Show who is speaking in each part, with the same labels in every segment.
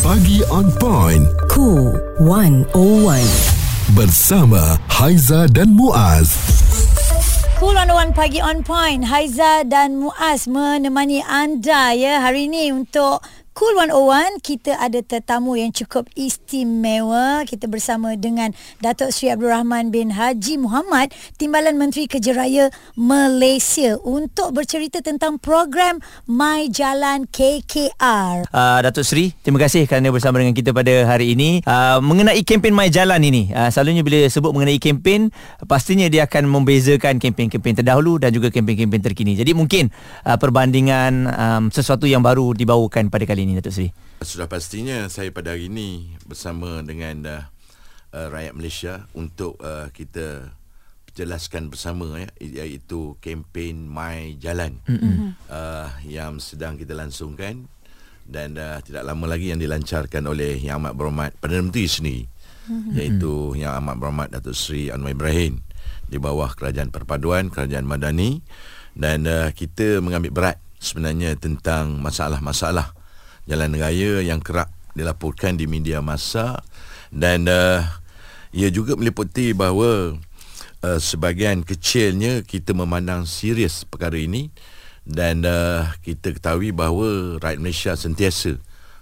Speaker 1: Pagi on point.
Speaker 2: Cool 101.
Speaker 1: Bersama Haiza dan Muaz.
Speaker 3: Cool on One Pagi on Point Haiza dan Muaz menemani anda ya hari ini untuk Cool 101 kita ada tetamu yang cukup istimewa kita bersama dengan Datuk Sri Abdul Rahman bin Haji Muhammad Timbalan Menteri Kejeraya Malaysia untuk bercerita tentang program My Jalan KKR
Speaker 4: Uh, Datuk Seri, terima kasih kerana bersama dengan kita pada hari ini. Uh, mengenai kempen My Jalan ini, uh, selalunya bila sebut mengenai kempen, pastinya dia akan membezakan kempen-kempen terdahulu dan juga kempen-kempen terkini. Jadi mungkin uh, perbandingan um, sesuatu yang baru dibawakan pada kali ini, Datuk Seri.
Speaker 5: Sudah pastinya saya pada hari ini bersama dengan uh, uh, rakyat Malaysia untuk uh, kita jelaskan bersama ya iaitu kempen My Jalan mm-hmm. uh, yang sedang kita langsungkan dan uh, tidak lama lagi yang dilancarkan oleh Yang Amat Berhormat Perdana Menteri sendiri mm-hmm. iaitu Yang Amat Berhormat Datuk Seri Anwar Ibrahim di bawah Kerajaan Perpaduan Kerajaan Madani dan uh, kita mengambil berat sebenarnya tentang masalah-masalah jalan raya yang kerap dilaporkan di media masa dan uh, ia juga meliputi bahawa uh, sebahagian kecilnya kita memandang serius perkara ini dan uh, kita ketahui bahawa rakyat Malaysia sentiasa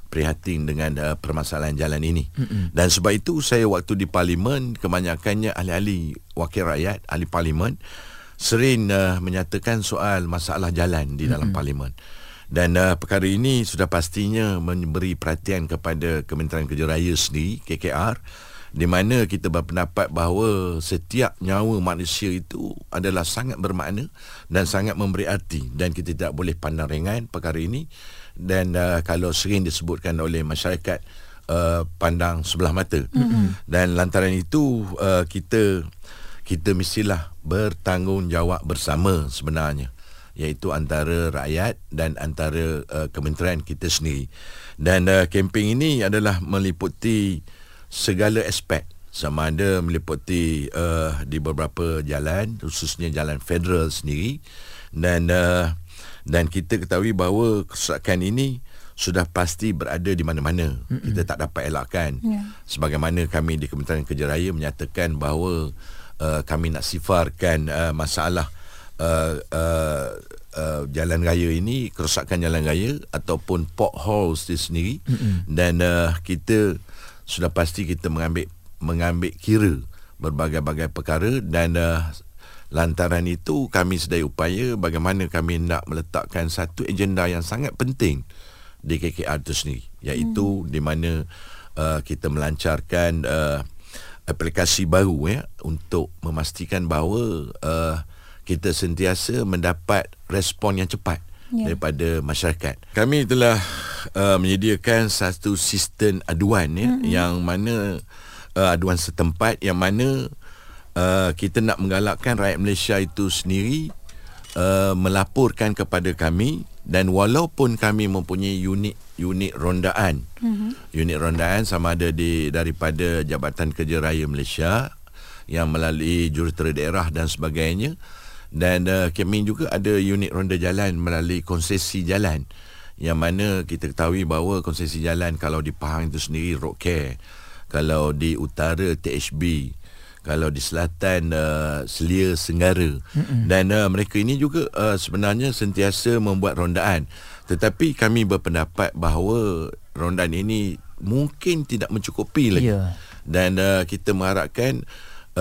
Speaker 5: prihatin dengan uh, permasalahan jalan ini. Mm-hmm. Dan sebab itu saya waktu di parlimen kebanyakannya ahli-ahli wakil rakyat, ahli parlimen sering uh, menyatakan soal masalah jalan di dalam mm-hmm. parlimen. Dan uh, perkara ini sudah pastinya memberi perhatian kepada Kementerian Kejeraya sendiri, KKR, di mana kita berpendapat bahawa setiap nyawa manusia itu adalah sangat bermakna dan sangat memberi arti dan kita tidak boleh pandang ringan perkara ini. Dan uh, kalau sering disebutkan oleh masyarakat uh, pandang sebelah mata. Mm-hmm. dan lantaran itu uh, kita kita mestilah bertanggungjawab bersama sebenarnya iaitu antara rakyat dan antara uh, kementerian kita sendiri. Dan uh, kempen ini adalah meliputi segala aspek. Sama ada meliputi uh, di beberapa jalan khususnya jalan federal sendiri. Dan uh, dan kita ketahui bahawa kerosakan ini sudah pasti berada di mana-mana. Mm-mm. kita tak dapat elakkan. Yeah. sebagaimana kami di Kementerian Kerja Raya menyatakan bahawa uh, kami nak sifarkan uh, masalah uh, uh, uh, jalan raya ini kerosakan jalan raya ataupun potholes di sendiri Mm-mm. dan uh, kita sudah pasti kita mengambil mengambil kira berbagai-bagai perkara dan uh, lantaran itu kami sedaya upaya bagaimana kami nak meletakkan satu agenda yang sangat penting di KKR itu sendiri iaitu hmm. di mana uh, kita melancarkan uh, aplikasi baru ya untuk memastikan bahawa uh, kita sentiasa mendapat respon yang cepat yeah. daripada masyarakat. Kami telah uh, menyediakan satu sistem aduan ya mm-hmm. yang mana uh, aduan setempat yang mana uh, kita nak menggalakkan rakyat Malaysia itu sendiri uh, melaporkan kepada kami dan walaupun kami mempunyai unit unit rondaan. Mm-hmm. Unit rondaan sama ada di daripada Jabatan Kerja Raya Malaysia yang melalui jurutera daerah dan sebagainya dan uh, kami juga ada unit ronda jalan melalui konsesi jalan. Yang mana kita ketahui bahawa konsesi jalan kalau di Pahang itu sendiri road care. Kalau di utara THB kalau di selatan uh, Selia Senggara. Dan uh, mereka ini juga uh, sebenarnya sentiasa membuat rondaan. Tetapi kami berpendapat bahawa rondaan ini mungkin tidak mencukupi lagi. Yeah. dan uh, kita mengharapkan uh,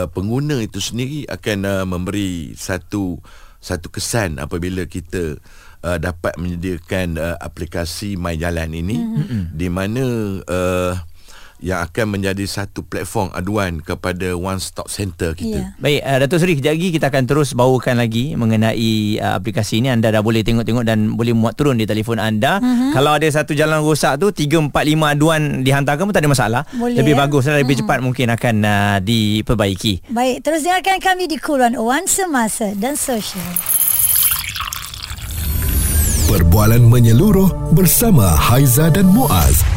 Speaker 5: pengguna itu sendiri akan uh, memberi satu satu kesan apabila kita uh, dapat menyediakan uh, aplikasi My Jalan ini mm-hmm. di mana uh, yang akan menjadi satu platform aduan kepada one stop center kita.
Speaker 4: Yeah. Baik, uh, Datuk Seri, kejap lagi kita akan terus bawakan lagi mengenai uh, aplikasi ini. Anda dah boleh tengok-tengok dan boleh muat turun di telefon anda. Uh-huh. Kalau ada satu jalan rosak tu, 3, 4, 5 aduan dihantarkan pun tak ada masalah. Boleh, lebih ya? bagus dan lebih uh-huh. cepat mungkin akan uh, diperbaiki.
Speaker 3: Baik, terus dengarkan kami di Kuruan One Semasa dan Sosial.
Speaker 1: Perbualan menyeluruh bersama Haiza dan Muaz.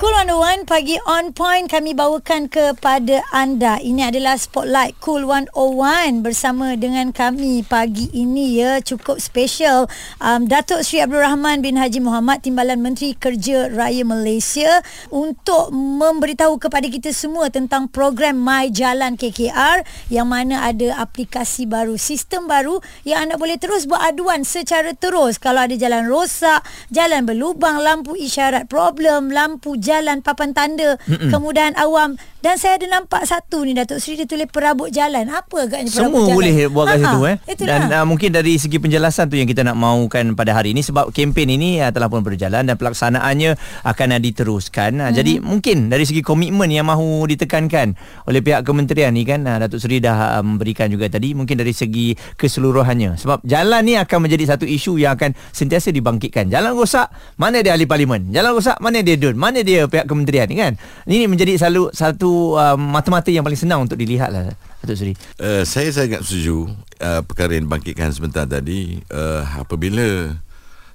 Speaker 3: Cool 101 pagi on point kami bawakan kepada anda. Ini adalah Spotlight Cool 101 bersama dengan kami pagi ini ya cukup special. Um, Datuk Sri Abdul Rahman bin Haji Muhammad Timbalan Menteri Kerja Raya Malaysia untuk memberitahu kepada kita semua tentang program My Jalan KKR yang mana ada aplikasi baru, sistem baru yang anda boleh terus buat aduan secara terus kalau ada jalan rosak, jalan berlubang, lampu isyarat problem, lampu jalan papan tanda Mm-mm. kemudahan awam dan saya ada nampak satu ni Datuk Seri dia tulis perabot jalan apa agaknya perabot
Speaker 4: Semua
Speaker 3: jalan
Speaker 4: boleh buat kat situ eh.
Speaker 3: itulah.
Speaker 4: Dan uh, mungkin dari segi penjelasan tu yang kita nak maukan pada hari ini sebab kempen ini uh, telah pun berjalan dan pelaksanaannya akan uh, diteruskan. Uh,
Speaker 3: Mhm.
Speaker 4: Jadi mungkin dari segi komitmen yang mahu ditekankan oleh pihak kementerian ni kan uh, Datuk Seri dah uh, memberikan juga tadi mungkin dari segi keseluruhannya. Sebab jalan ni akan menjadi satu isu yang akan sentiasa dibangkitkan. Jalan rosak, mana dia ahli parlimen? Jalan rosak, mana dia DUN? Mana dia pihak kementerian ni kan? Ini menjadi selalu satu uh, mata-mata yang paling senang untuk dilihat lah Datuk Seri.
Speaker 5: Uh, saya sangat setuju uh, perkara yang dibangkitkan sebentar tadi uh, apabila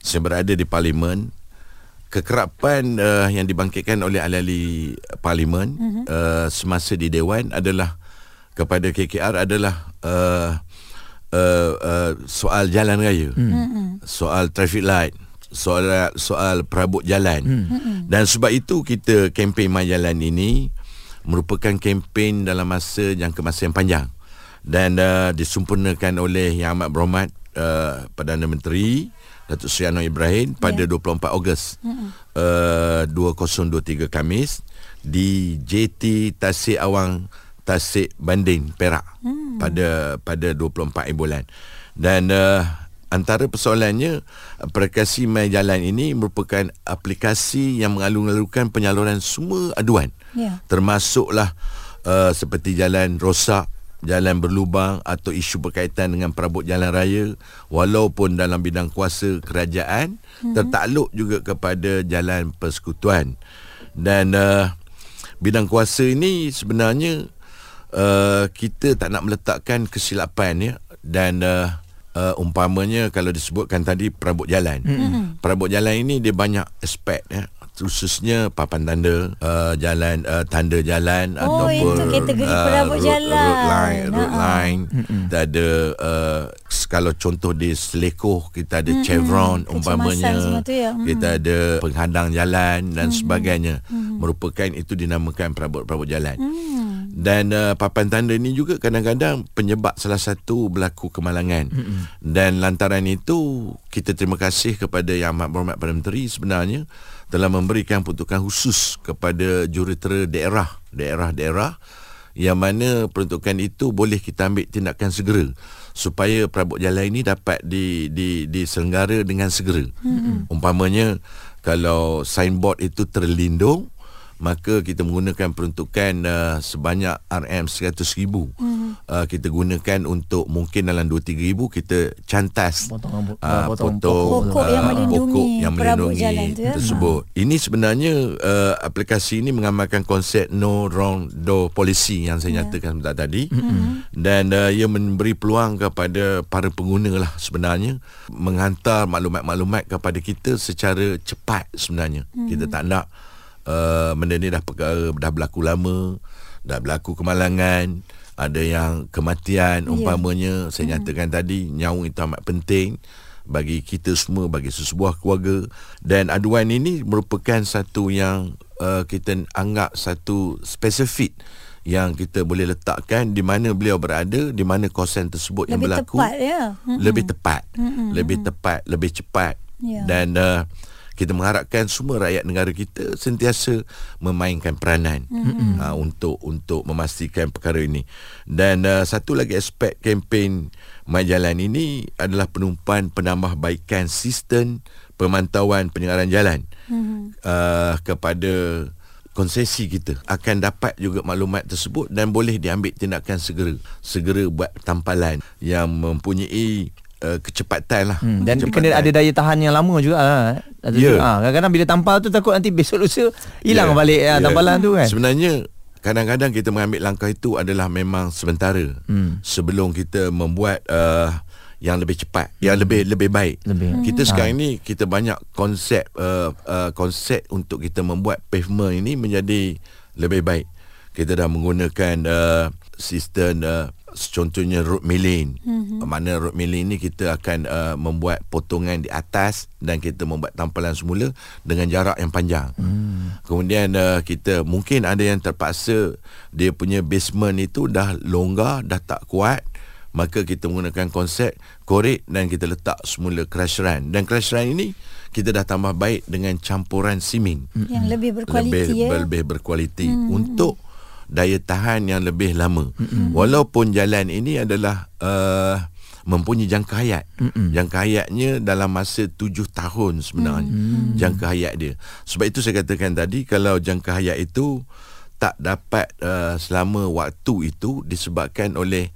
Speaker 5: saya berada di parlimen kekerapan uh, yang dibangkitkan oleh ahli-ahli parlimen uh-huh. uh, semasa di dewan adalah kepada KKR adalah uh, uh, uh, soal jalan raya hmm. soal traffic light soal soal perabot jalan hmm. dan sebab itu kita kempen My Jalan ini merupakan kempen dalam masa jangka masa yang panjang dan uh, disempurnakan oleh Yang Amat Berhormat uh, Perdana Menteri Datuk Seri Anwar Ibrahim pada
Speaker 3: Ya.
Speaker 5: 24 Ogos uh, 2023 Kamis di JT Tasik Awang Tasik Banding Perak hmm. pada pada 24 bulan dan uh, antara persoalannya aplikasi My Jalan ini merupakan aplikasi yang mengalur-alurkan penyaluran semua aduan
Speaker 3: Ya.
Speaker 5: termasuklah uh, seperti jalan rosak jalan berlubang atau isu berkaitan dengan perabot jalan raya walaupun dalam bidang kuasa kerajaan mm-hmm. tertakluk juga kepada jalan persekutuan dan uh, bidang kuasa ini sebenarnya uh, kita tak nak meletakkan kesilapan ya dan uh, uh, umpamanya kalau disebutkan tadi perabot jalan. Mm-hmm. perabot jalan ini dia banyak aspek ya. Khususnya papan tanda uh, jalan uh, tanda jalan
Speaker 3: Oh, itu
Speaker 5: ataupun
Speaker 3: kategori perabot
Speaker 5: road,
Speaker 3: jalan.
Speaker 5: road line road
Speaker 3: Ha-ha.
Speaker 5: line. Kita ada uh, kalau contoh di Selekoh kita ada chevron
Speaker 3: Kecemasan
Speaker 5: umpamanya.
Speaker 3: ya. Mm.
Speaker 5: kita ada penghadang jalan dan sebagainya. Merupakan itu dinamakan perabot-perabot jalan dan uh, papan tanda ni juga kadang-kadang penyebab salah satu berlaku kemalangan dan lantaran itu kita terima kasih kepada Yang Amat Berhormat Perdana Menteri sebenarnya telah memberikan peruntukan khusus kepada jurutera daerah daerah-daerah yang mana peruntukan itu boleh kita ambil tindakan segera supaya perabot jalan ini dapat di di diselenggara dengan segera. Mm-hmm. Umpamanya kalau signboard itu terlindung maka kita menggunakan peruntukan uh, sebanyak RM 100,000. Mm-hmm. Uh, kita gunakan untuk mungkin dalam 2 3 ribu kita cantas
Speaker 4: Potong rambut-
Speaker 5: uh,
Speaker 4: potong
Speaker 5: potong
Speaker 3: pokok yang melindungi
Speaker 5: pokok yang
Speaker 3: ya.
Speaker 5: tersebut. Ini sebenarnya uh, aplikasi ini mengamalkan konsep no wrong door policy yang saya nyatakan sebentar tadi mm-hmm. dan uh, ia memberi peluang kepada para pengguna lah sebenarnya menghantar maklumat-maklumat kepada kita secara cepat sebenarnya. Mm-hmm. Kita tak nak uh, benda ni dah perkara dah berlaku lama, dah berlaku kemalangan, ada yang kematian umpamanya saya nyatakan tadi nyawa itu amat penting bagi kita semua bagi sesebuah keluarga. Dan aduan ini merupakan satu yang uh, kita anggap satu spesifik yang kita boleh letakkan di mana beliau berada di mana kawasan tersebut yang
Speaker 3: Lebih
Speaker 5: berlaku.
Speaker 3: tepat, ya. Mm-mm.
Speaker 5: lebih tepat. Lebih tepat lebih cepat.
Speaker 3: Ya.
Speaker 5: dan uh, kita mengharapkan semua rakyat negara kita sentiasa memainkan peranan mm-hmm. uh, untuk untuk memastikan perkara ini. Dan uh, satu lagi aspek kempen My Jalan ini adalah penumpuan penambahbaikan sistem pemantauan penyegaran jalan mm-hmm. uh, kepada konsesi kita akan dapat juga maklumat tersebut dan boleh diambil tindakan segera segera buat tampalan yang mempunyai uh, kecepatan lah
Speaker 4: Hmm, dan
Speaker 5: Kecepatan.
Speaker 4: kena ada daya tahan yang lama juga lah. Datuk
Speaker 5: Ya.
Speaker 4: Ha, kadang-kadang bila tampal tu takut nanti besok lusa hilang
Speaker 5: Ya,
Speaker 4: balik ya.
Speaker 5: ya.
Speaker 4: tampalan tu kan.
Speaker 5: Sebenarnya kadang-kadang kita mengambil langkah itu adalah memang sementara. Hmm. Sebelum kita membuat uh, yang lebih cepat, yang lebih lebih baik.
Speaker 4: Lebih.
Speaker 5: Kita sekarang ni kita banyak konsep uh, uh, konsep untuk kita membuat pavement ini menjadi lebih baik. Kita dah menggunakan uh, sistem uh, contohnya road milling. Mm-hmm. Mana road milling ni kita akan uh, membuat potongan di atas dan kita membuat tampalan semula dengan jarak yang panjang. Mm. Kemudian uh, kita mungkin ada yang terpaksa dia punya basement itu dah longgar, dah tak kuat maka kita menggunakan konsep korek dan kita letak semula crash run dan crash run ini kita dah tambah baik dengan campuran simen
Speaker 3: Yang lebih berkualiti
Speaker 5: lebih,
Speaker 3: ya.
Speaker 5: lebih berkualiti hmm. untuk daya tahan yang lebih lama hmm. walaupun jalan ini adalah uh, mempunyai jangka hayat hmm. jangka hayatnya dalam masa tujuh tahun sebenarnya hmm. jangka hayat dia sebab itu saya katakan tadi kalau jangka hayat itu tak dapat uh, selama waktu itu disebabkan oleh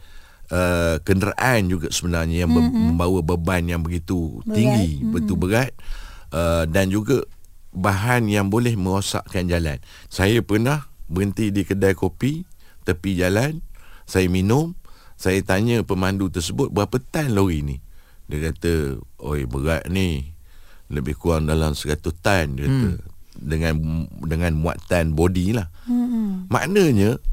Speaker 5: Uh, kenderaan juga sebenarnya yang mm-hmm. membawa beban yang begitu berat. tinggi, mm-hmm. betul berat uh, dan juga bahan yang boleh merosakkan jalan. Saya pernah berhenti di kedai kopi tepi jalan, saya minum, saya tanya pemandu tersebut berapa tan lori ni. Dia kata, "Oi, berat ni. Lebih kurang dalam 100 tan." Dia kata. Mm. Dengan dengan muatan body lah. Mm-hmm. Maknanya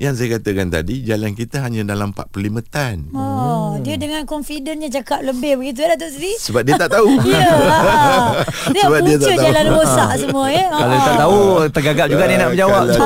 Speaker 5: yang saya katakan tadi jalan kita hanya dalam 45 tan.
Speaker 3: Oh, hmm. dia dengan confidentnya cakap lebih begitu ya Datuk Seri?
Speaker 5: Sebab dia tak tahu.
Speaker 3: ya. Dia Sebab dia tak tahu. jalan rosak semua ya.
Speaker 4: Kalau dia tak tahu tergagap juga dia nak menjawab.
Speaker 5: Kalau,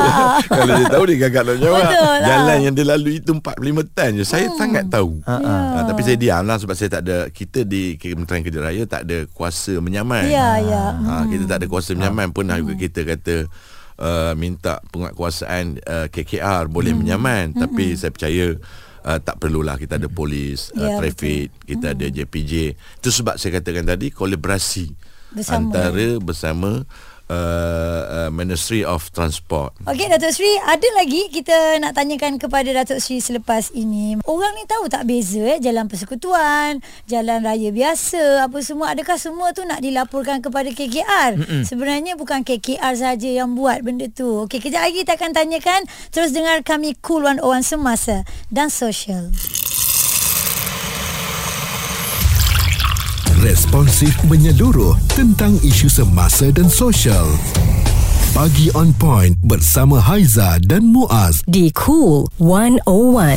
Speaker 5: kalau dia tahu dia gagap nak menjawab. Betul lah. Jalan yang dia lalui itu 45 tan je. Saya hmm. sangat tahu. Ya. Ha, tapi saya diam lah sebab saya tak ada kita di Kementerian Kerja Raya tak ada kuasa menyaman.
Speaker 3: Ya, ya.
Speaker 5: Ha, kita tak ada kuasa menyaman pernah juga kita kata uh, minta penguatkuasaan uh, KKR boleh hmm. menyaman hmm. tapi saya percaya uh, tak perlulah kita ada polis uh, ya, trafik betul. kita hmm. ada JPJ itu sebab saya katakan tadi kolaborasi bersama. antara bersama uh, uh, Ministry of Transport.
Speaker 3: Okey Datuk Sri, ada lagi kita nak tanyakan kepada Datuk Sri selepas ini. Orang ni tahu tak beza eh jalan persekutuan, jalan raya biasa, apa semua adakah semua tu nak dilaporkan kepada KKR? Mm-mm. Sebenarnya bukan KKR saja yang buat benda tu. Okey, kejap lagi kita akan tanyakan terus dengar kami Cool 101 semasa dan sosial.
Speaker 1: Responsif menyeluruh tentang isu semasa dan sosial. Pagi on point bersama Haiza dan Muaz
Speaker 2: di Cool 101.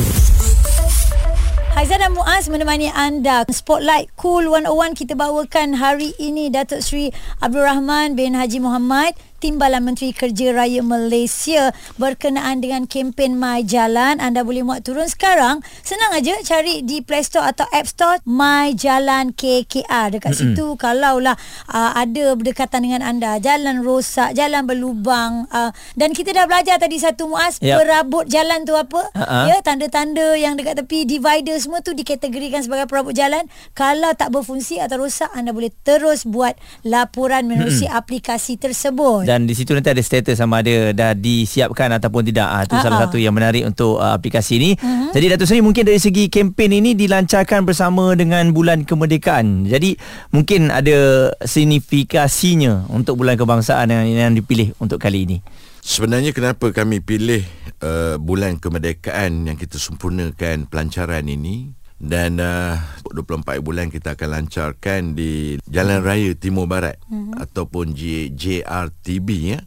Speaker 3: Haiza dan Muaz menemani anda Spotlight Cool 101 kita bawakan hari ini Datuk Seri Abdul Rahman bin Haji Muhammad Timbalan Menteri Kerja Raya Malaysia berkenaan dengan kempen My Jalan. Anda boleh muat turun sekarang. Senang aja cari di Play Store atau App Store My Jalan KKR. Dekat mm-hmm. situ kalaulah uh, ada berdekatan dengan anda. Jalan rosak, jalan berlubang. Uh, dan kita dah belajar tadi satu muas yep. perabot jalan tu apa. Uh-huh. Ya, tanda-tanda yang dekat tepi divider semua tu dikategorikan sebagai perabot jalan. Kalau tak berfungsi atau rosak, anda boleh terus buat laporan menerusi mm-hmm. aplikasi tersebut
Speaker 4: dan di situ nanti ada status sama ada dah disiapkan ataupun tidak. Ah itu salah satu yang menarik untuk uh, aplikasi ini. Uh-huh. Jadi Datuk Seri mungkin dari segi kempen ini dilancarkan bersama dengan bulan kemerdekaan. Jadi mungkin ada signifikasinya untuk bulan kebangsaan yang, yang dipilih untuk kali ini.
Speaker 5: Sebenarnya kenapa kami pilih uh, bulan kemerdekaan yang kita sempurnakan pelancaran ini dan uh, 24 bulan kita akan lancarkan di Jalan Raya Timur Barat mm-hmm. ataupun J- JRTB ya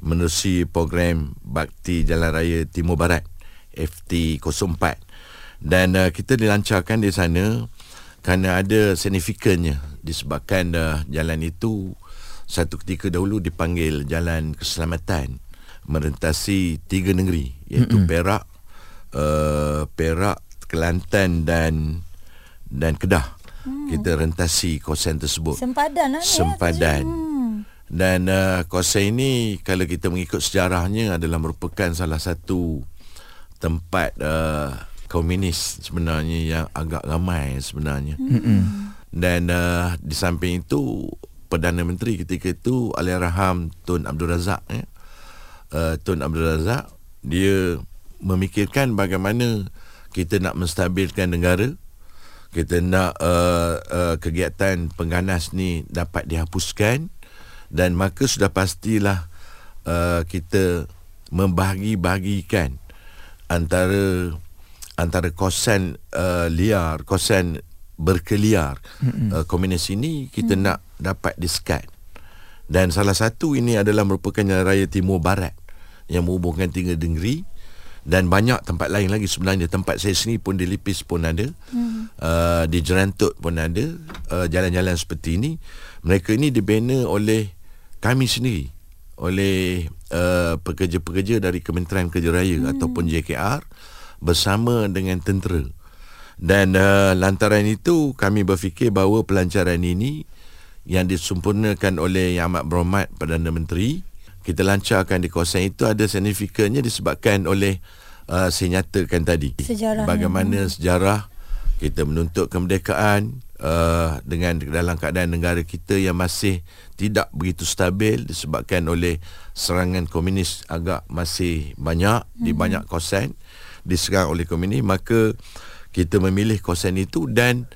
Speaker 5: menerusi program Bakti Jalan Raya Timur Barat FT04 dan uh, kita dilancarkan di sana kerana ada signifikannya disebabkan uh, jalan itu satu ketika dahulu dipanggil Jalan Keselamatan merentasi tiga negeri iaitu mm-hmm. Perak uh, Perak Kelantan dan dan Kedah. Hmm. Kita rentasi kawasan tersebut.
Speaker 3: Sempadan lah
Speaker 5: Sempadan. Ya, hmm. Dan uh, kawasan ini kalau kita mengikut sejarahnya adalah merupakan salah satu tempat uh, komunis sebenarnya yang agak ramai sebenarnya. Hmm. Dan uh, di samping itu Perdana Menteri ketika itu Alairraham Tun Abdul Razak ya. Uh, Tun Abdul Razak dia memikirkan bagaimana kita nak menstabilkan negara kita nak uh, uh, kegiatan pengganas ni dapat dihapuskan dan maka sudah pastilah uh, kita membahagi-bahagikan antara antara kosan uh, liar kosan berkeliar. Uh, komunis ini kita
Speaker 3: Mm.
Speaker 5: nak dapat diskat. Dan salah satu ini adalah merupakan jalan raya timur barat yang menghubungkan tiga negeri dan banyak tempat lain lagi. Sebenarnya tempat saya sini pun di Lipis pun ada. Hmm. uh, di Jerantut pun ada. Uh, jalan-jalan seperti ini. Mereka ini dibina oleh kami sendiri. Oleh uh, pekerja-pekerja dari Kementerian Kerja Raya hmm. ataupun JKR bersama dengan tentera. Dan uh, lantaran itu kami berfikir bahawa pelancaran ini yang disempurnakan oleh Yang Amat Berhormat Perdana Menteri kita lancarkan di kawasan itu ada signifikannya disebabkan oleh uh, saya nyatakan tadi.
Speaker 3: Sejarahnya.
Speaker 5: bagaimana sejarah kita menuntut kemerdekaan uh, dengan dalam keadaan negara kita yang masih tidak begitu stabil disebabkan oleh serangan komunis agak masih banyak di banyak kawasan diserang oleh komunis maka kita memilih kawasan itu dan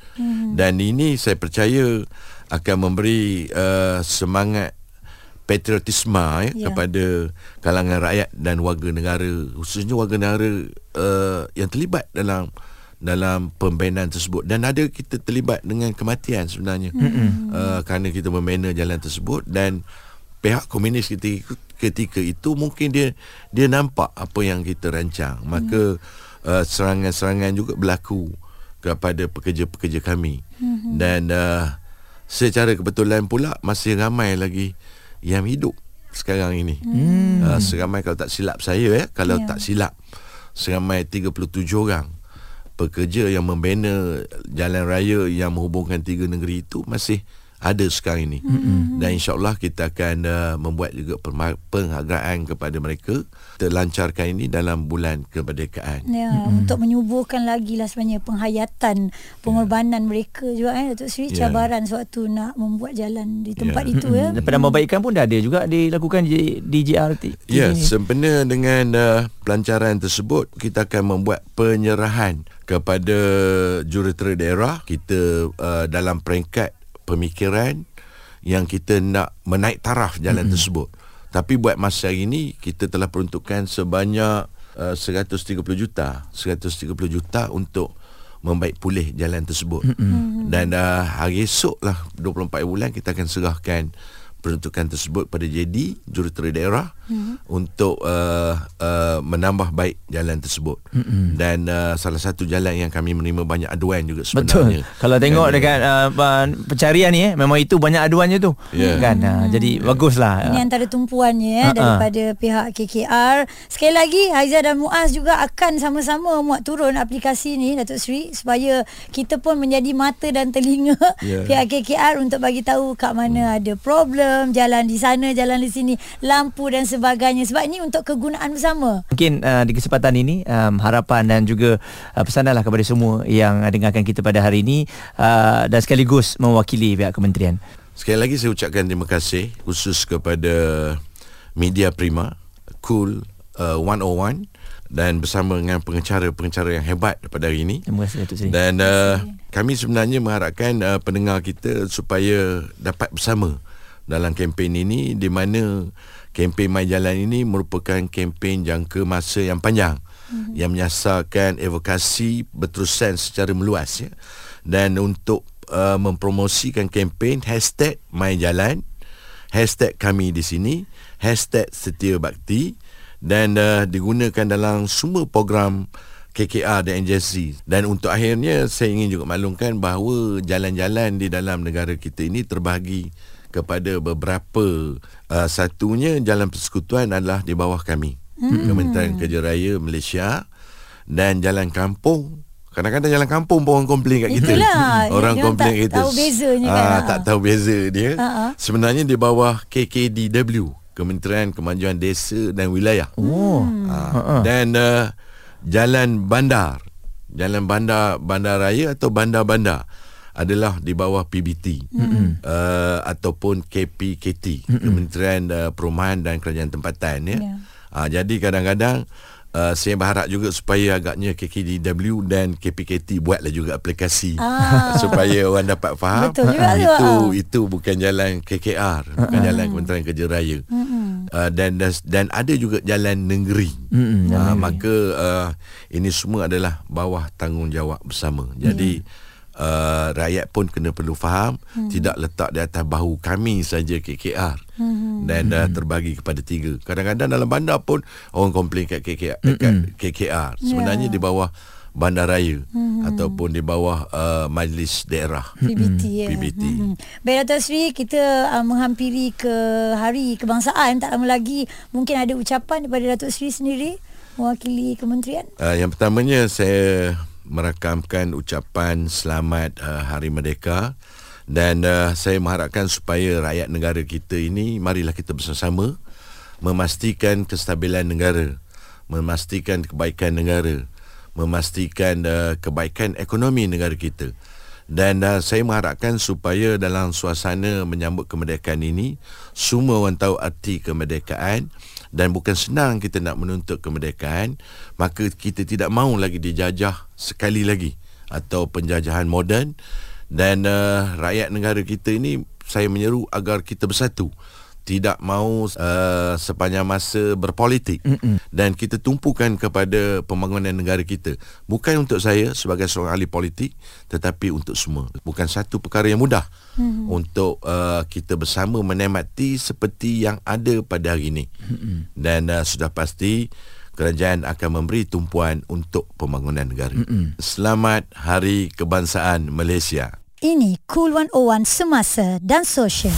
Speaker 5: dan ini saya percaya akan memberi uh, semangat patriotisme ya,
Speaker 3: Ya.
Speaker 5: kepada kalangan rakyat dan warga negara khususnya warga negara uh, yang terlibat dalam dalam pembinaan tersebut. Dan ada kita terlibat dengan kematian sebenarnya. Uh, kerana kita membina jalan tersebut dan pihak komunis ketika, ketika itu mungkin dia dia nampak apa yang kita rancang. Maka uh, serangan-serangan juga berlaku kepada pekerja-pekerja kami. Dan uh, secara kebetulan pula masih ramai lagi yang hidup sekarang ini hmm. uh, seramai kalau tak silap saya ya kalau
Speaker 3: Ya.
Speaker 5: tak silap seramai 37 orang pekerja yang membina jalan raya yang menghubungkan tiga negeri itu masih ada sekarang ini mm-hmm. dan insyaallah kita akan uh, membuat juga penghargaan kepada mereka terlancarkan ini dalam bulan kemerdekaan
Speaker 3: Ya, hmm. untuk menyuburkan lagi lah sebenarnya penghayatan pengorbanan mereka juga eh Datuk Seri
Speaker 5: Ya.
Speaker 3: cabaran sewaktu nak membuat jalan di tempat
Speaker 5: Ya.
Speaker 3: itu ya.
Speaker 4: Dan penambahbaikan pun dah ada juga dilakukan di, di JRT.
Speaker 5: Ya,
Speaker 4: ini.
Speaker 5: sempena dengan uh, pelancaran tersebut, kita akan membuat penyerahan kepada jurutera daerah kita uh, dalam peringkat pemikiran yang kita nak menaik taraf jalan mm-hmm. tersebut. Tapi buat masa hari ini kita telah peruntukkan sebanyak uh, 130 juta, 130 juta untuk membaik pulih jalan tersebut. Mm-hmm. Dan uh, hari esok lah 24 bulan kita akan serahkan peruntukan tersebut pada JD jurutera daerah mm-hmm. untuk uh, uh, menambah baik jalan tersebut mm-hmm. dan uh, salah satu jalan yang kami menerima banyak aduan juga sebenarnya
Speaker 4: Betul. Kalau tengok
Speaker 5: Dan,
Speaker 4: dekat uh, pencarian ni eh memang itu banyak aduannya tu.
Speaker 5: Ya.
Speaker 4: Kan. Uh, jadi baguslah.
Speaker 3: Ini antara tumpuannya eh, daripada pihak KKR. Sekali lagi Haiza dan Muaz juga akan sama-sama muat turun aplikasi ni Datuk Seri supaya kita pun menjadi mata dan telinga
Speaker 5: Ya.
Speaker 3: pihak KKR untuk bagi tahu kat mana ada problem, jalan di sana, jalan di sini, lampu dan sebagainya. Sebab ini untuk kegunaan bersama.
Speaker 4: Mungkin uh, di kesempatan ini um, harapan dan juga uh, pesananlah kepada semua yang dengarkan kita pada hari ini uh, dan sekaligus mewakili pihak kementerian.
Speaker 5: Sekali lagi saya ucapkan terima kasih khusus kepada Media Prima, Cool uh, 101 dan bersama dengan pengacara-pengacara yang hebat pada hari ini.
Speaker 4: Terima kasih Datuk Seri.
Speaker 5: Dan uh, kami sebenarnya mengharapkan uh, pendengar kita supaya dapat bersama dalam kempen ini di mana kempen My Jalan ini merupakan kempen jangka masa yang panjang mm-hmm. yang menyasarkan evokasi berterusan secara meluas ya. Dan untuk uh, mempromosikan kempen hashtag My Jalan hashtag kami di sini hashtag setia bakti dan uh, digunakan dalam semua program KKR dan NJC dan untuk akhirnya saya ingin juga maklumkan bahawa jalan-jalan di dalam negara kita ini terbahagi kepada beberapa uh, satunya jalan persekutuan adalah di bawah kami hmm. Kementerian Kerja Raya Malaysia dan jalan kampung Kadang-kadang jalan kampung pun orang komplain kat kita.
Speaker 3: Itulah,
Speaker 5: Orang
Speaker 3: dia
Speaker 5: komplain
Speaker 3: tak
Speaker 5: kat kita.
Speaker 3: tahu bezanya kan.
Speaker 5: Ah, tak tahu beza dia.
Speaker 3: Ha-ha.
Speaker 5: Sebenarnya di bawah KKDW, Kementerian Kemajuan Desa dan Wilayah.
Speaker 4: Oh.
Speaker 5: Ha. Dan uh, jalan bandar, jalan bandar bandar raya atau bandar-bandar adalah di bawah PBT mm-hmm. uh, ataupun KPKT mm-hmm. Kementerian uh, Perumahan dan Kerajaan Tempatan ya.
Speaker 3: Ya.
Speaker 5: Uh, jadi kadang-kadang Uh, saya berharap juga supaya agaknya KKDW dan KPKT buatlah juga aplikasi
Speaker 3: Ah.
Speaker 5: supaya orang dapat faham
Speaker 3: Betul juga tu,
Speaker 5: itu
Speaker 3: ah.
Speaker 5: itu bukan jalan KKR bukan jalan Kementerian Kerja Raya uh, dan dan- dan ada juga jalan negeri
Speaker 4: jalan
Speaker 5: uh, maka uh, ini semua adalah bawah tanggungjawab bersama jadi uh, rakyat pun kena perlu faham hmm. tidak letak di atas bahu kami saja KKR hmm. dan uh, terbagi kepada tiga. Kadang-kadang dalam bandar pun orang komplain kat KKR, hmm. kat KKR. Sebenarnya yeah. di bawah bandaraya hmm. ataupun di bawah uh, majlis daerah
Speaker 3: PBT ya.
Speaker 5: PBT.
Speaker 3: Hmm. Baik Dato' Sri kita uh, menghampiri ke hari kebangsaan tak lama lagi mungkin ada ucapan daripada Dato' Sri sendiri mewakili kementerian.
Speaker 5: Uh, yang pertamanya saya merakamkan ucapan selamat uh, Hari Merdeka dan uh, saya mengharapkan supaya rakyat negara kita ini marilah kita bersama-sama memastikan kestabilan negara, memastikan kebaikan negara memastikan uh, kebaikan ekonomi negara kita. Dan uh, saya mengharapkan supaya dalam suasana menyambut kemerdekaan ini semua orang tahu arti kemerdekaan dan bukan senang kita nak menuntut kemerdekaan maka kita tidak mahu lagi dijajah sekali lagi atau penjajahan moden. Dan uh, rakyat negara kita ini saya menyeru agar kita bersatu tidak mahu uh, sepanjang masa berpolitik Mm-mm. dan kita tumpukan kepada pembangunan negara kita bukan untuk saya sebagai seorang ahli politik tetapi untuk semua bukan satu perkara yang mudah mm-hmm. untuk uh, kita bersama menikmati seperti yang ada pada hari ini Mm-mm. dan uh, sudah pasti kerajaan akan memberi tumpuan untuk pembangunan negara Mm-mm. selamat hari kebangsaan Malaysia
Speaker 3: ini Cool 101 Semasa dan Sosial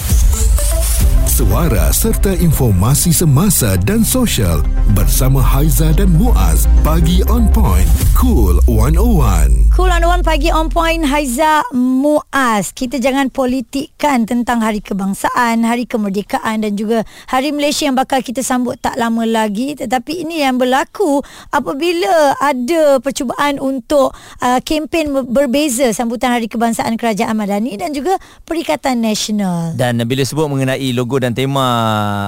Speaker 1: suara serta informasi semasa dan sosial bersama Haiza dan Muaz. Pagi on point cool 101
Speaker 3: cool 101 pagi on point Haiza Muaz. Kita jangan politikkan tentang hari kebangsaan hari kemerdekaan dan juga hari Malaysia yang bakal kita sambut tak lama lagi. Tetapi ini yang berlaku apabila ada percubaan untuk uh, kempen berbeza sambutan hari kebangsaan kerajaan Madani dan juga Perikatan Nasional.
Speaker 4: Dan bila sebut mengenai logo dan tema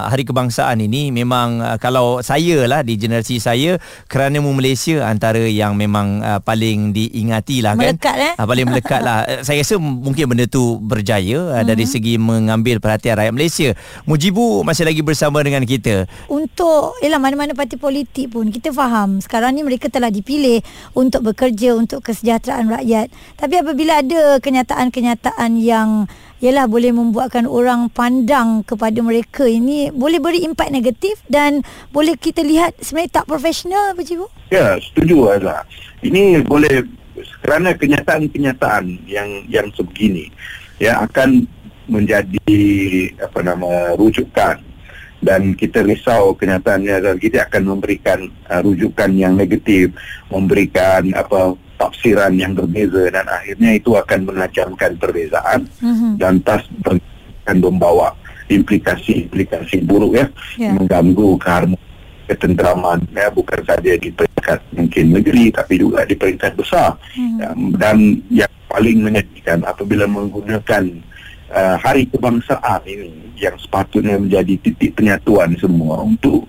Speaker 4: Hari Kebangsaan ini memang uh, kalau saya lah di generasi saya kerana mu Malaysia antara yang memang uh, paling diingati lah
Speaker 3: kan. Melekat eh?
Speaker 4: Uh, paling melekat lah. Uh, saya rasa mungkin benda tu berjaya uh, uh-huh. dari segi mengambil perhatian rakyat Malaysia. Mujibu masih lagi bersama dengan kita.
Speaker 3: Untuk ialah mana-mana parti politik pun kita faham sekarang ni mereka telah dipilih untuk bekerja untuk kesejahteraan rakyat. Tapi apabila ada kenyataan-kenyataan yang ialah boleh membuatkan orang pandang kepada mereka ini boleh beri impak negatif dan boleh kita lihat sebenarnya tak profesional apa Cibu?
Speaker 6: Ya, setuju Azhar. Ini boleh kerana kenyataan-kenyataan yang yang sebegini ya akan menjadi apa nama rujukan dan kita risau kenyataannya kita akan memberikan uh, rujukan yang negatif memberikan apa tafsiran yang berbeza dan akhirnya itu akan menajamkan perbezaan mm-hmm. dan tas akan membawa implikasi-implikasi buruk ya yeah. mengganggu keharmonisan ketenteraman ya bukan saja di peringkat mungkin negeri tapi juga di peringkat besar mm-hmm. dan yang paling menyedihkan apabila menggunakan uh, hari kebangsaan ini yang sepatutnya menjadi titik penyatuan semua untuk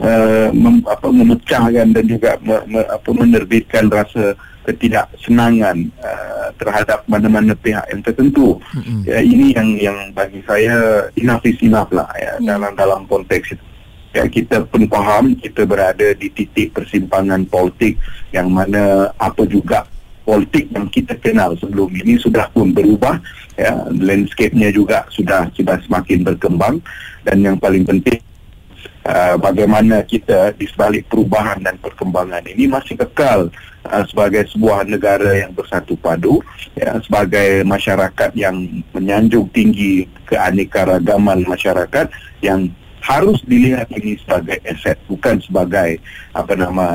Speaker 6: uh, mem, apa, memecahkan dan juga me, me, apa, menerbitkan rasa ketidaksenangan uh, terhadap mana-mana pihak yang tertentu. Mm-hmm. Ya, ini yang yang bagi saya enough is enough lah ya, yeah. dalam dalam konteks itu. Ya, kita pun faham kita berada di titik persimpangan politik yang mana apa juga politik yang kita kenal sebelum ini sudah pun berubah ya landscape-nya juga sudah sudah semakin berkembang dan yang paling penting Uh, bagaimana kita di sebalik perubahan dan perkembangan ini masih kekal uh, sebagai sebuah negara yang bersatu padu ya sebagai masyarakat yang menyanjung tinggi keanekaragaman masyarakat yang harus dilihat ini sebagai aset bukan sebagai apa nama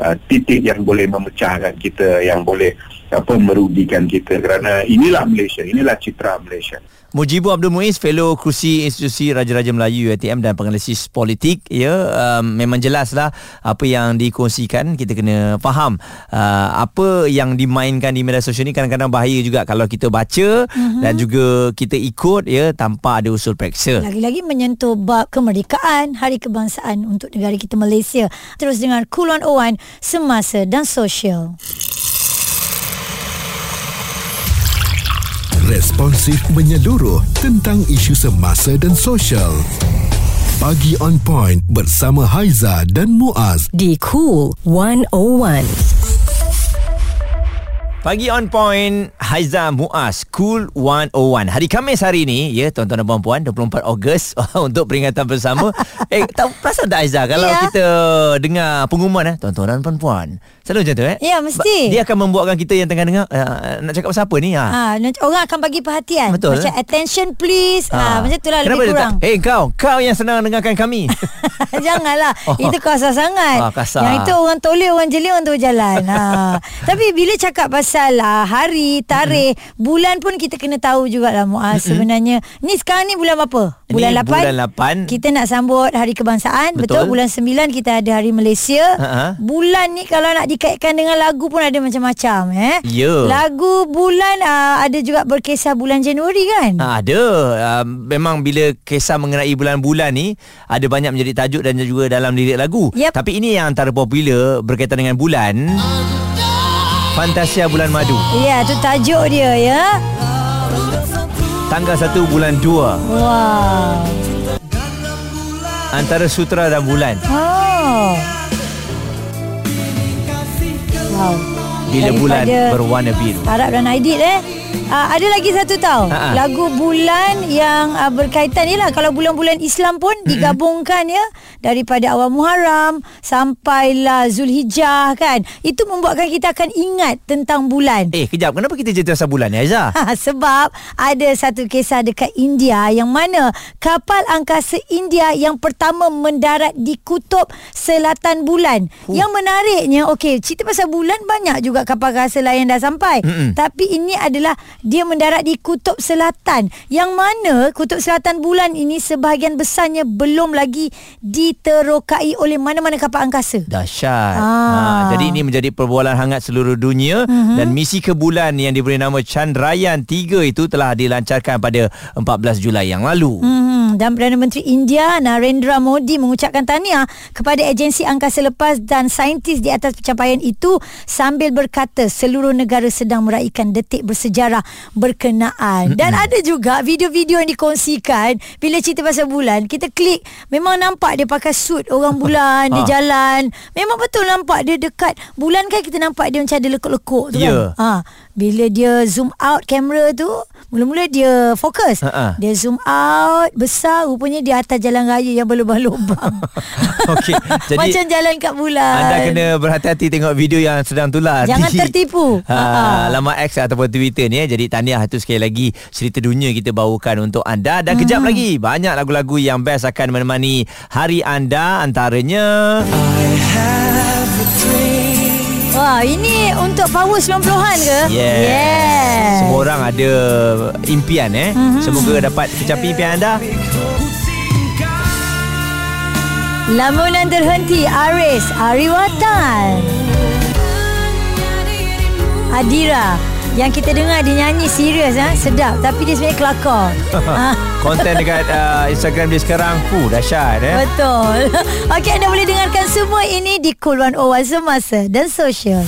Speaker 6: uh, titik yang boleh memecahkan kita yang boleh apa merugikan kita. Kerana inilah Malaysia inilah citra Malaysia
Speaker 4: Mujibu Abdul Muiz, fellow kerusi institusi Raja-Raja Melayu UiTM dan penganalisis politik, ya um, memang jelaslah apa yang dikongsikan kita kena faham uh, apa yang dimainkan di media sosial ni kadang-kadang bahaya juga kalau kita baca mm-hmm. dan juga kita ikut ya tanpa ada usul periksa.
Speaker 3: Lagi-lagi menyentuh bab kemerdekaan, hari kebangsaan untuk negara kita Malaysia. Terus dengan Cool 101 semasa dan sosial.
Speaker 1: Responsif menyeluruh tentang isu semasa dan sosial. Pagi on point bersama Haiza dan Muaz
Speaker 2: di Cool 101.
Speaker 4: Pagi on point Haiza Muaz Cool 101 Hari Khamis hari ni Ya tuan-tuan dan puan-puan 24 Ogos Untuk peringatan bersama Eh tahu perasan tak Haiza Kalau
Speaker 3: Ya.
Speaker 4: kita Dengar pengumuman eh Tuan-tuan dan puan-puan Selalu macam tu eh
Speaker 3: Ya, mesti.
Speaker 4: Ba- Dia akan membuatkan kita yang tengah dengar uh, Nak cakap pasal apa ni ha.
Speaker 3: Ha, orang akan bagi perhatian.
Speaker 4: Betul.
Speaker 3: Macam attention please. Ha, macam itulah
Speaker 4: Kenapa
Speaker 3: lebih kurang.
Speaker 4: Tak? Eh kau Kau yang senang dengarkan kami
Speaker 3: Janganlah
Speaker 4: Oh.
Speaker 3: Itu kasar sangat
Speaker 4: Ah, kasar.
Speaker 3: Yang itu orang toleh Orang jeli Orang tu jalan ha. Tapi bila cakap pasal ah, Hari Tarikh Bulan pun kita kena tahu jugalah Muaz Sebenarnya Ni sekarang ni bulan apa?
Speaker 4: Ini
Speaker 3: Bulan 8
Speaker 4: bulan lapan.
Speaker 3: Kita nak sambut Hari Kebangsaan Betul,
Speaker 4: Betul.
Speaker 3: Bulan 9 kita ada Hari Malaysia
Speaker 4: Ha-ha.
Speaker 3: Bulan ni Kalau nak dikaitkan dengan lagu pun Ada macam-macam eh?
Speaker 4: Ya.
Speaker 3: Lagu bulan ah, Ada juga berkisah bulan Januari kan?
Speaker 4: Ha, ada uh, Memang bila kisah mengenai bulan-bulan ni Ada banyak menjadi tajuk dan juga dalam lirik lagu
Speaker 3: Yep.
Speaker 4: Tapi ini yang antara popular berkaitan dengan bulan Fantasia Bulan Madu
Speaker 3: Ya, tu tajuk dia ya.
Speaker 4: Tanggal 1 bulan 2
Speaker 3: Wow.
Speaker 4: Antara Sutra dan Bulan
Speaker 3: Oh. Wow.
Speaker 4: Bila bulan
Speaker 3: Daripada
Speaker 4: berwarna biru
Speaker 3: Arab dan Aidit eh. Uh, ada lagi satu tau
Speaker 4: Ha-ha.
Speaker 3: Lagu bulan yang uh, berkaitan ni lah Kalau bulan-bulan Islam pun digabungkan ya Daripada awal Muharram Sampailah Zulhijjah kan Itu membuatkan kita akan ingat tentang bulan
Speaker 4: Eh kejap Kenapa kita cerita pasal bulan ni Aizah?
Speaker 3: Ha, sebab ada satu kisah dekat India yang mana kapal angkasa India yang pertama mendarat di kutub selatan bulan. Uh. Yang menariknya, okey, cerita pasal bulan banyak juga kapal angkasa lain dah sampai.
Speaker 4: Mm-mm.
Speaker 3: Tapi ini adalah dia mendarat di kutub selatan. Yang mana kutub selatan bulan ini sebahagian besarnya belum lagi diterokai oleh mana-mana kapal angkasa.
Speaker 4: Dahsyat.
Speaker 3: Ah.
Speaker 4: Ha, jadi ini menjadi perbualan hangat seluruh dunia uh-huh. dan misi ke bulan yang diberi nama Chandrayaan 3 itu telah dilancarkan pada 14 Julai yang lalu.
Speaker 3: Hmm, dan Perdana Menteri India Narendra Modi mengucapkan tahniah kepada agensi angkasa lepas dan saintis di atas pencapaian itu sambil berkata seluruh negara sedang meraihkan detik bersejarah berkenaan. Dan ada juga video-video yang dikongsikan bila cerita pasal bulan, kita klik memang nampak dia pakai suit orang bulan, dia
Speaker 4: Ah.
Speaker 3: jalan. Memang betul nampak dia dekat bulan kan kita nampak dia macam ada lekuk-lekuk tu kan. Ha, bila dia zoom out kamera tu, mula-mula dia fokus.
Speaker 4: Ha-ha.
Speaker 3: Dia zoom out besar rupanya di atas jalan raya yang berlubang-lubang.
Speaker 4: Okey, jadi
Speaker 3: Macam jalan kat bulan.
Speaker 4: Anda kena berhati-hati tengok video yang sedang tular
Speaker 3: Jangan
Speaker 4: di
Speaker 3: tertipu. Ha.
Speaker 4: ha, laman X ataupun Twitter ni eh. Jadi tahniah itu sekali lagi cerita dunia kita bawakan untuk anda dan kejap
Speaker 3: Hmm.
Speaker 4: lagi banyak lagu-lagu yang best akan menemani hari anda antaranya
Speaker 3: Wah, ini untuk power 90-an ke?
Speaker 4: Yeah.
Speaker 3: Yes.
Speaker 4: Semua orang ada impian eh.
Speaker 3: Mhm.
Speaker 4: Semoga dapat kecapi impian anda.
Speaker 3: Lamunan terhenti Aris Ariwatan. Adira yang kita dengar dia nyanyi serius ha? sedap tapi dia sebenarnya kelakar. ha,
Speaker 4: Konten dekat uh, Instagram dia sekarang Fuh dahsyat eh.
Speaker 3: betul. Okey anda boleh dengarkan semua ini di Cool 101 Semasa dan Sosial.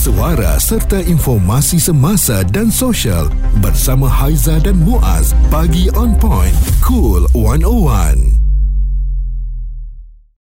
Speaker 1: Suara serta informasi semasa dan sosial bersama Haiza dan Muaz. Pagi on point. Cool 101.